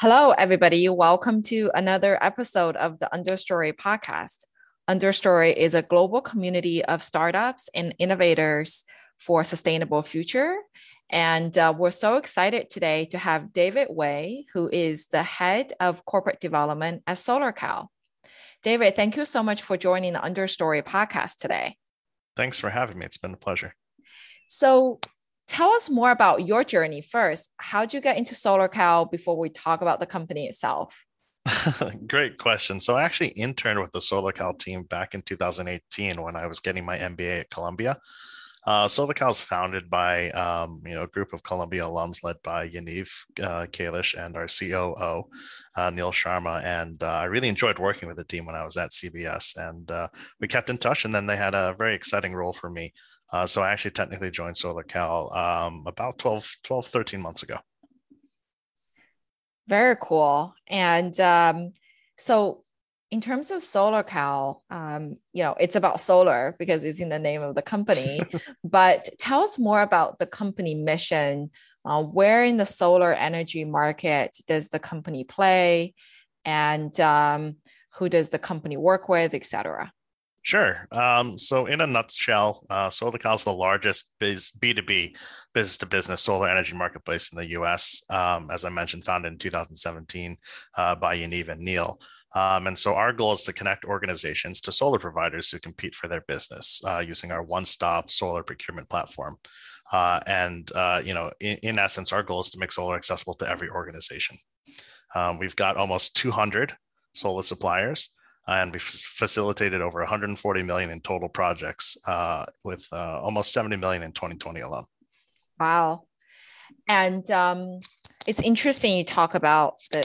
Hello, everybody. Welcome to another episode of the Understory podcast. Understory is a global community of startups and innovators for sustainable future. And uh, we're so excited today to have David Wei, who is the head of corporate development at SolarKal. David, thank you so much for joining the Understory podcast today. Thanks for having me. It's been a pleasure. So, tell us more about your journey first. How did you get into SolarKal before we talk about the company itself? Great question. So I actually interned with the SolarKal team back in 2018 when I was getting my MBA at Columbia. Uh, SolarKal is founded by um, you know a group of Columbia alums led by Yaniv uh, Kalish and our COO uh, Neil Sharma, and uh, I really enjoyed working with the team when I was at CBS, and uh, we kept in touch. And then they had a very exciting role for me uh, so I actually technically joined SolarKal um, about 12, 12, 13 months ago. Very cool. And um, so in terms of SolarKal, um, you know, it's about solar because it's in the name of the company. but tell us more about the company mission. Uh, where in the solar energy market does the company play, and um, who does the company work with, et cetera? Sure. Um, so, in a nutshell, uh, SolarKal is the largest biz, B2B business to business solar energy marketplace in the US. Um, as I mentioned, founded in 2017 uh, by Yaniv and Neil. Um, and so, our goal is to connect organizations to solar providers who compete for their business uh, using our one stop solar procurement platform. Uh, and, uh, you know, in, in, essence, our goal is to make solar accessible to every organization. Um, we've got almost 200 solar suppliers and we've facilitated over 140 million in total projects uh, with uh, almost 70 million in 2020 alone. Wow. And um, it's interesting you talk about the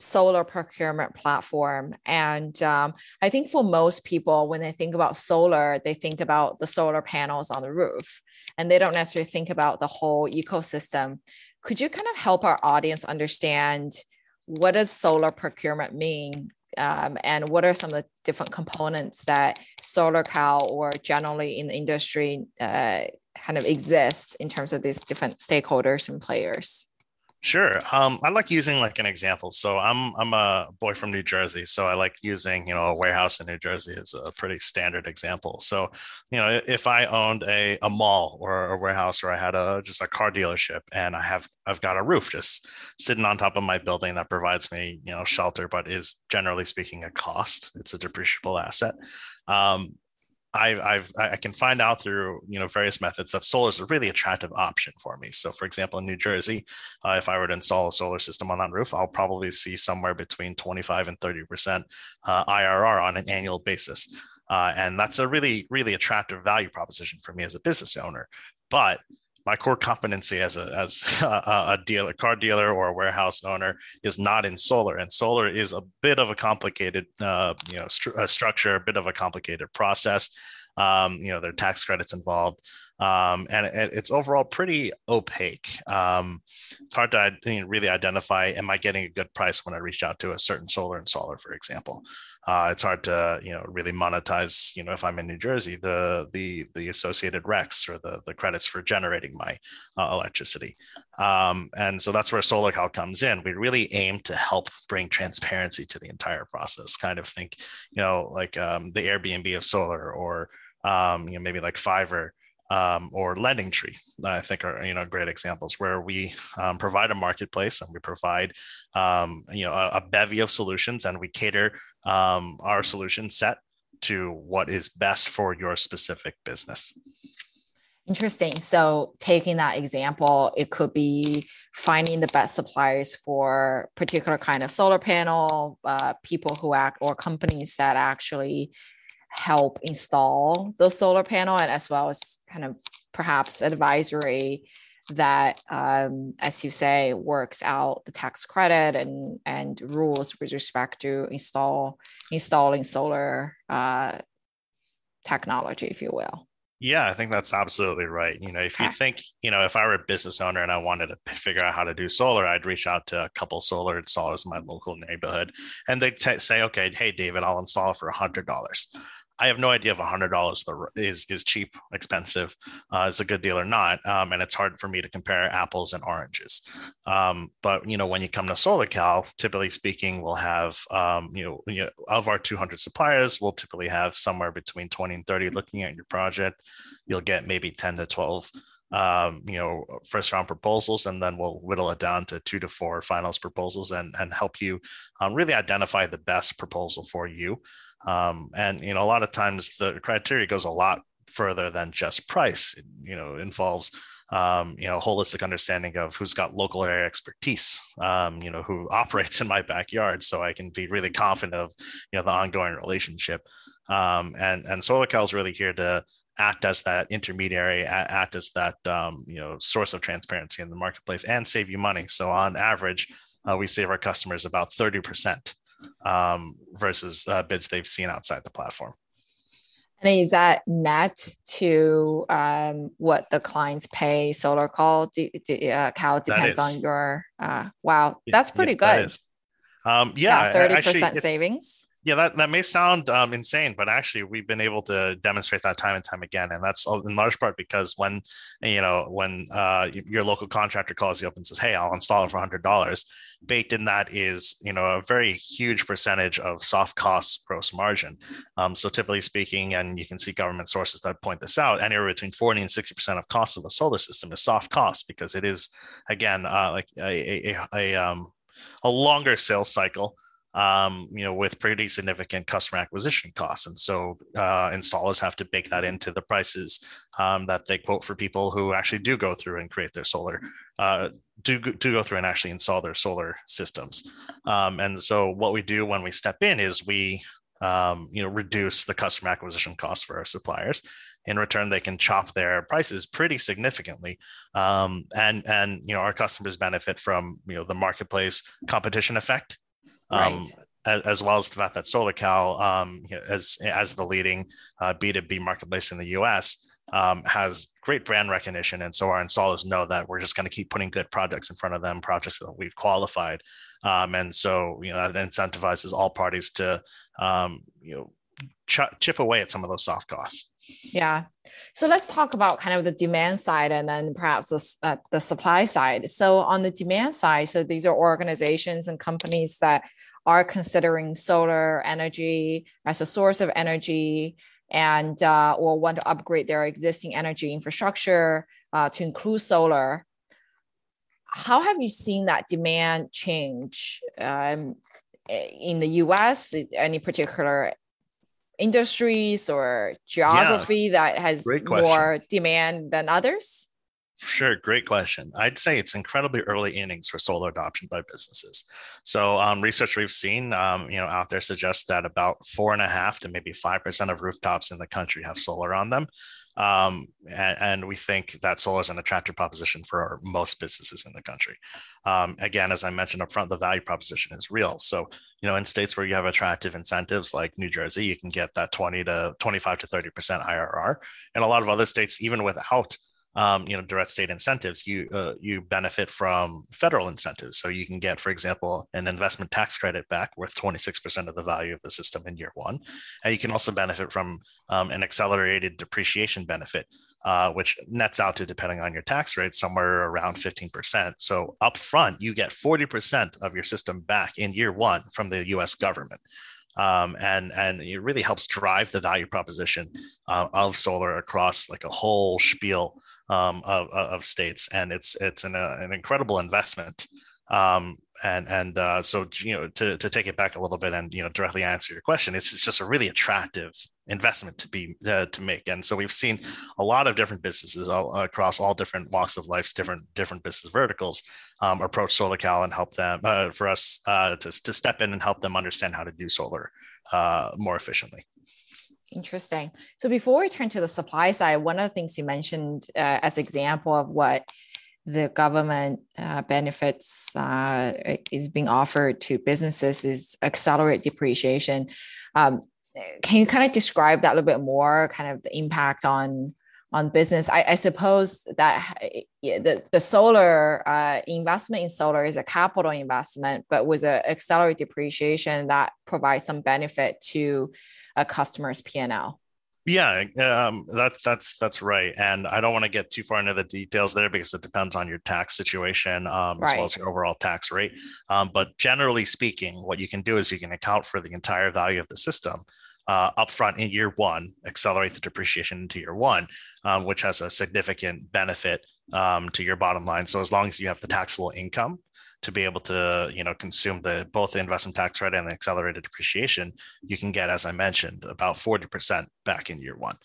solar procurement platform. And um, I think for most people, when they think about solar, they think about the solar panels on the roof and they don't necessarily think about the whole ecosystem. Could you kind of help our audience understand what does solar procurement mean um, and what are some of the different components that SolarKal or generally in the industry uh, kind of exists in terms of these different stakeholders and players? Sure. Um, I like using like an example. So I'm I'm a boy from New Jersey, so I like using you know a warehouse in New Jersey as a pretty standard example. So you know if I owned a, a mall or a warehouse or I had a just a car dealership and I have I've got a roof just sitting on top of my building that provides me you know shelter, but is generally speaking a cost. It's a depreciable asset. Um, I've, I've I can find out through you know various methods that solar is a really attractive option for me. So, for example, in New Jersey, uh, if I were to install a solar system on that roof, I'll probably see somewhere between 25 and 30 percent uh, IRR on an annual basis, uh, and that's a really really attractive value proposition for me as a business owner. But my core competency as a as a, a, dealer, car dealer, or a warehouse owner is not in solar, and solar is a bit of a complicated, uh, you know, stru- structure, a bit of a complicated process. Um, you know, there are tax credits involved, um, and it, it's overall pretty opaque. Um, it's hard to really identify: am I getting a good price when I reach out to a certain solar installer, for example? uh, it's hard to you know really monetize you know if i'm in new jersey the the the associated recs or the the credits for generating my uh, electricity um, and so that's where SolarKal comes in we really aim to help bring transparency to the entire process kind of think you know like um, the airbnb of solar or um, you know maybe like fiverr um, or Lending Tree, I think are you know great examples where we um, provide a marketplace and we provide um, you know a, a, bevy of solutions and we cater um, our solution set to what is best for your specific business. Interesting. So taking that example, it could be finding the best suppliers for particular kind of solar panel, uh, people who act or companies that actually help install the solar panel and as well as kind of perhaps advisory that um, as you say works out the tax credit and and rules with respect to install installing solar uh, technology if you will. Yeah i think that's absolutely right. You know if you think you know if i were a business owner and i wanted to figure out how to do solar i'd reach out to a couple solar installers in my local neighborhood and they'd t- say okay hey david i'll install it for a hundred dollars I have no idea if $100 is, is cheap, expensive, uh, is a good deal or not. Um, and it's hard for me to compare apples and oranges. Um, but, you know, when you come to SolarKal, typically speaking, we'll have, um, you, know, you know, of our 200 suppliers, we'll typically have somewhere between 20 and 30 looking at your project. You'll get maybe 10 to 12 um, you know, first round proposals, and then we'll whittle it down to two to four finals proposals and, and help you um, really identify the best proposal for you. Um, and, you know, a lot of times the criteria goes a lot further than just price, it, you know, involves um, you know, holistic understanding of who's got local area expertise, um, you know, who operates in my backyard, so I can be really confident of, you know, the ongoing relationship. Um, and and SolarKal is really here to act as that intermediary, act as that um, you know source of transparency in the marketplace, and save you money. So on average, uh, we save our customers about thirty percent um, versus uh, bids they've seen outside the platform. And is that net to um, what the clients pay SolarKal? Do, do, uh, Cal depends on your. Uh, wow, that's pretty yeah, good. Um, yeah, thirty percent savings. Yeah, that, that may sound um, insane, but actually, we've been able to demonstrate that time and time again, and that's in large part because when you know when uh, your local contractor calls you up and says, "Hey, I'll install it for hundred dollars," baked in that is you know a very huge percentage of soft costs gross margin. Um, so typically speaking, and you can see government sources that point this out, anywhere between forty and sixty percent of cost of a solar system is soft cost because it is again uh, like a, a, a, a um, a longer sales cycle um, you know, with pretty significant customer acquisition costs. And so uh, installers have to bake that into the prices um, that they quote for people who actually do go through and create their solar, uh, do, do go through and actually install their solar systems. Um, and so what we do when we step in is we, um, you know, reduce the customer acquisition costs for our suppliers in return they can chop their prices pretty significantly um, and and you know our customers benefit from you know the marketplace competition effect um, right. as, as, well as the fact that SolarKal, um, as as the leading uh, B2B marketplace in the U.S., um, has great brand recognition, and so our installers know that we're just going to keep putting good projects in front of them, projects that we've qualified, um, and so you know that incentivizes all parties to um, you know ch- chip away at some of those soft costs. Yeah. So let's talk about kind of the demand side and then perhaps the, uh, the supply side. So on the demand side, so these are organizations and companies that are considering solar energy as a source of energy and uh, or want to upgrade their existing energy infrastructure uh, to include solar. How have you seen that demand change um, in the U.S.? Any particular industries or geography yeah, that has more demand than others? Sure, great question. I'd say it's incredibly early innings for solar adoption by businesses. So, um, research we've seen, um, you know, out there suggests that about four and a half to maybe five percent of rooftops in the country have solar on them, um, and, and, we think that solar is an attractive proposition for most businesses in the country. Um, again, as I mentioned up front, the value proposition is real. So, you know, in states where you have attractive incentives like New Jersey, you can get that 20 to 25 to 30 percent IRR, and a lot of other states, even without um, you know direct state incentives you uh, you benefit from federal incentives. So you can get for example an investment tax credit back worth 26% of the value of the system in year one. And you can also benefit from um, an accelerated depreciation benefit uh, which nets out to depending on your tax rate somewhere around 15% so upfront you get 40% of your system back in year one from the us government. Um, and and it really helps drive the value proposition uh, of solar across like a whole spiel um, of, of, states, and it's it's an, uh, an incredible investment. Um, and and uh, so you know to, to take it back a little bit and you know directly answer your question, it's, it's just a really attractive investment to be uh, to make. And so we've seen a lot of different businesses all, across all different walks of life, different different business verticals um, approach SolarKal and help them uh, for us uh, to to step in and help them understand how to do solar uh, more efficiently. Interesting. So before we turn to the supply side, one of the things you mentioned uh, as example of what the government uh, benefits uh, is being offered to businesses is accelerate depreciation. Um, can you kind of describe that a little bit more? Kind of the impact on on business. I, I suppose that the the solar uh, investment in solar is a capital investment, but with an accelerated depreciation that provides some benefit to a customer's P&L. Yeah, um, that's that's that's right, and I don't want to get too far into the details there because it depends on your tax situation um, right. as well as your overall tax rate. Um, but generally speaking, what you can do is you can account for the entire value of the system uh, upfront in year one, accelerate the depreciation into year one, um, which has a significant benefit um, to your bottom line. So as long as you have the taxable income to be able to you know consume the both the investment tax credit and the accelerated depreciation you can get as i mentioned about 40% back in year one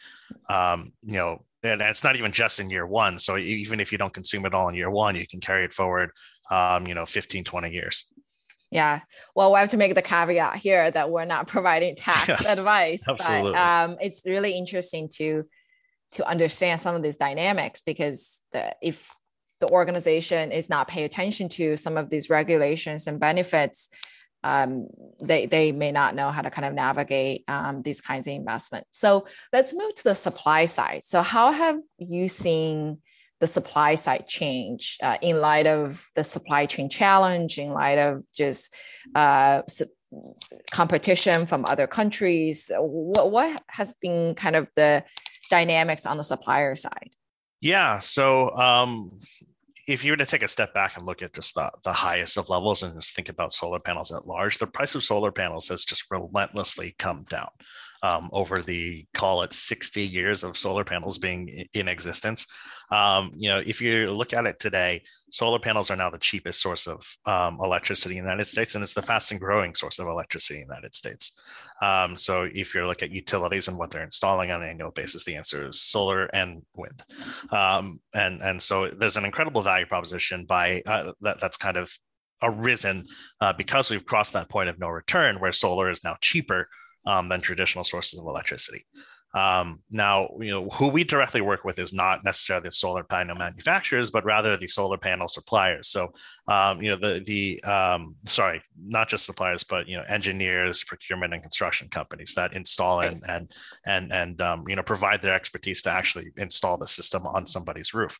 um, you know and it's not even just in year one so even if you don't consume it all in year one you can carry it forward um, you know 15 20 years yeah. Well, we have to make the caveat here that we're not providing tax yes, advice. Absolutely. But um, it's really interesting to to understand some of these dynamics because the, if the organization is not pay attention to some of these regulations and benefits, um, they they may not know how to kind of navigate um, these kinds of investments. So let's move to the supply side. So how have you seen the supply side change uh, in light of the supply chain challenge, in light of just uh, competition from other countries? What what has been kind of the dynamics on the supplier side? Yeah, so um, if you were to take a step back and look at just the, the highest of levels and just think about solar panels at large, the price of solar panels has just relentlessly come down um, over the call it 60 years of solar panels being in existence. Um, you know, if you look at it today, solar panels are now the cheapest source of um, electricity in the United States, and it's the fastest growing source of electricity in the United States. Um, so if you look at utilities and what they're installing on an annual basis, the answer is solar and wind. Um, and and so there's an incredible value proposition by uh, that that's kind of arisen uh, because we've crossed that point of no return where solar is now cheaper um, than traditional sources of electricity. Um, now, you know, who we directly work with is not necessarily the solar panel manufacturers, but rather the solar panel suppliers. So, um, you know, the the um, sorry, not just suppliers, but you know, engineers, procurement, and construction companies that install and and and and um, you know provide their expertise to actually install the system on somebody's roof.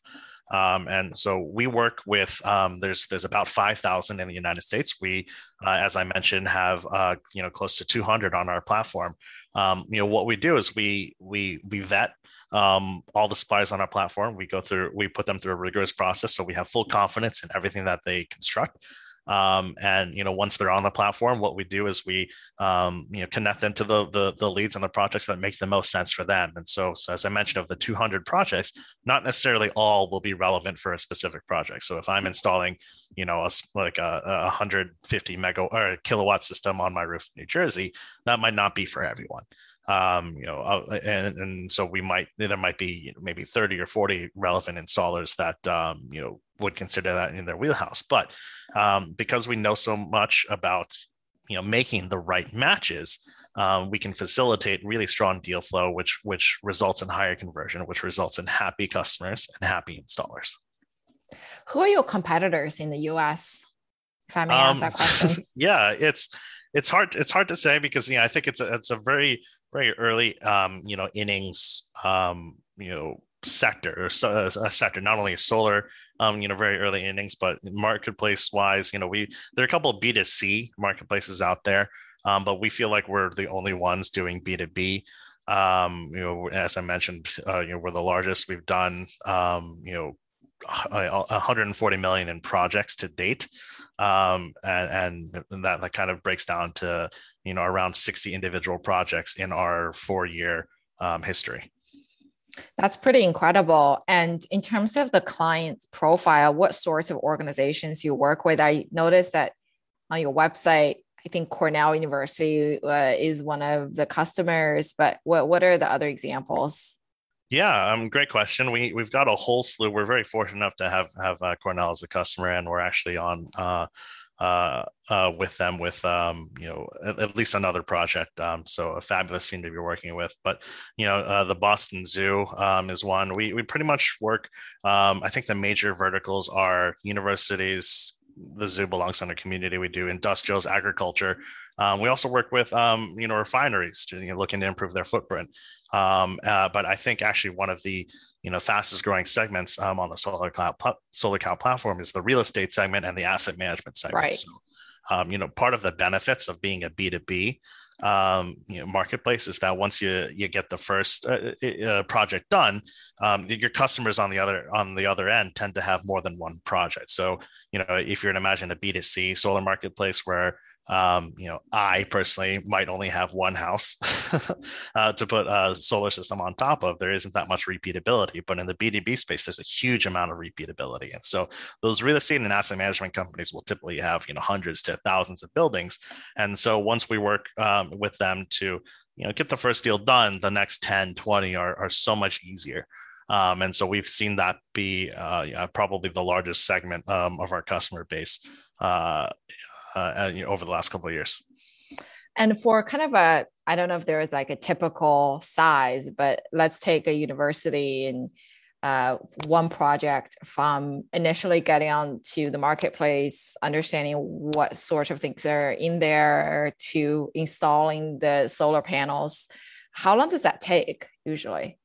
Um, and so we work with um, there's there's about 5,000 in the United States. We, uh, as I mentioned, have uh, you know close to 200 on our platform. Um, you know what we do is we we we vet um, all the suppliers on our platform. We go through we put them through a rigorous process, so we have full confidence in everything that they construct. Um, and you know, once they're on the platform, what we do is we um, you know connect them to the, the, the leads and the projects that make the most sense for them. And so, so as I mentioned, of the 200 projects, not necessarily all will be relevant for a specific project. So if I'm installing, you know, a, like a, a 150 mega or kilowatt system on my roof in New Jersey, that might not be for everyone um, you know, uh, and, and so we might there might be you know, maybe 30 or 40 relevant installers that um, you know would consider that in their wheelhouse. But um, because we know so much about you know making the right matches, um, we can facilitate really strong deal flow, which which results in higher conversion, which results in happy customers and happy installers. Who are your competitors in the U.S. If I may ask that um, question. yeah, it's it's hard it's hard to say because you know I think it's a it's a very very early um, you know innings um, you know sector or a sector not only solar um you know very early innings but marketplace wise you know we there are a couple of b2c marketplaces out there um, but we feel like we're the only ones doing b2b um you know as i mentioned uh, you know we're the largest. We've done um you know 140 million in projects to date um, and, and that, kind of breaks down to you know around 60 individual projects in our four year um, history. That's pretty incredible. And in terms of the client's profile what sorts of organizations you work with? I noticed that on your website i think cornell university uh, is one of the customers but what, what are the other examples yeah, um, great question. We we've got a whole slew. We're very fortunate enough to have have uh, Cornell as a customer, and we're actually on uh, uh, uh, with them with um, you know at, at, least another project. Um, so a fabulous team to be working with. But you know uh, the Boston Zoo um, is one. We we pretty much work. Um, I think the major verticals are universities. The zoo belongs on a community. We do industrials, agriculture. Um, we also work with um, you know refineries to you know, looking to improve their footprint. Um, uh, but I think actually one of the you know fastest growing segments um, on the SolarKal solar cloud platform is the real estate segment and the asset management segment. Right. So, um, you know, part of the benefits of being a B2B um, you know, marketplace is that once you you get the first uh, uh, project done, um, your customers on the other on the other end tend to have more than one project. So you know, if you're to imagine a B2C solar marketplace where um, you know, I personally might only have one house uh, to put a solar system on top of. There isn't that much repeatability, but in the B2B space, there's a huge amount of repeatability. And so those real estate and asset management companies will typically have, you know, hundreds to thousands of buildings. And so once we work um, with them to, you know, get the first deal done, the next 10, 20 are, are so much easier. Um, and so we've seen that be uh, probably the largest segment um, of our customer base uh, uh, you know, over the last couple of years. And for kind of a, I don't know if there is like a typical size, but let's take a university and uh, one project from initially getting on to the marketplace, understanding what sort of things are in there to installing the solar panels. How long does that take usually?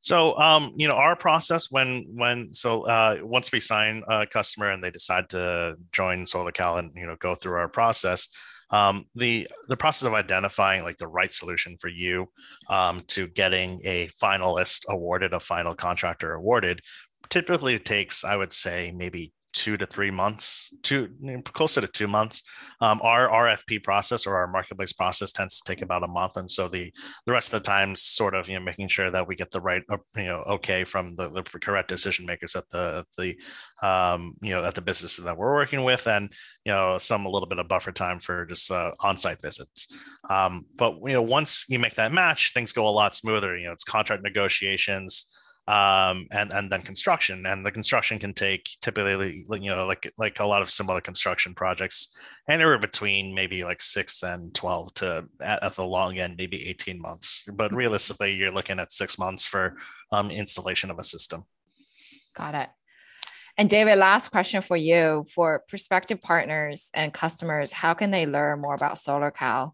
So, um, you know, our process when when so uh, once we sign a customer and they decide to join SolarKal and you know go through our process, um, the the process of identifying like the right solution for you um, to getting a finalist awarded, a final contractor awarded, typically takes I would say maybe two to three months, two closer to two months. Um, our RFP process or our marketplace process tends to take about a month, and so the the rest of the time, sort of you know making sure that we get the right uh, you know okay from the, the correct decision makers at the the um, you know at the businesses that we're working with, and you know some a little bit of buffer time for just uh, on-site visits. Um, but you know once you make that match, things go a lot smoother. You know it's contract negotiations um, and and then construction. And the construction can take typically, you know, like like a lot of similar construction projects, anywhere between maybe like six and twelve to at, at the long end, maybe eighteen months. But mm-hmm. realistically, you're looking at six months for um, installation of a system. Got it. And David, last question for you: for prospective partners and customers, how can they learn more about SolarKal?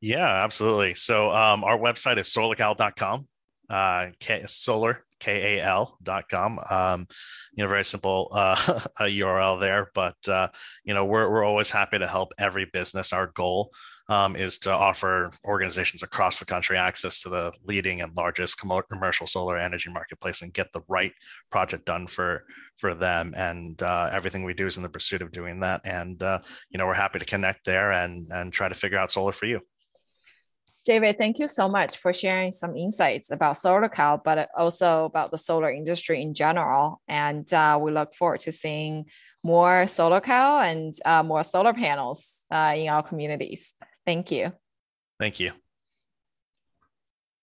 Yeah, absolutely. So um, our website is solarkal.com. Uh, solar kal.com. Um, you know, very simple uh, URL there, but uh, you know, we're we're always happy to help every business. Our goal um, is to offer organizations across the country access to the leading and largest commercial solar energy marketplace and get the right project done for for them. And uh, everything we do is in the pursuit of doing that. And uh, you know, we're happy to connect there and and try to figure out solar for you. David, thank you so much for sharing some insights about SolarKal, but also about the solar industry in general. And uh, we look forward to seeing more SolarKal and uh, more solar panels uh, in our communities. Thank you. Thank you.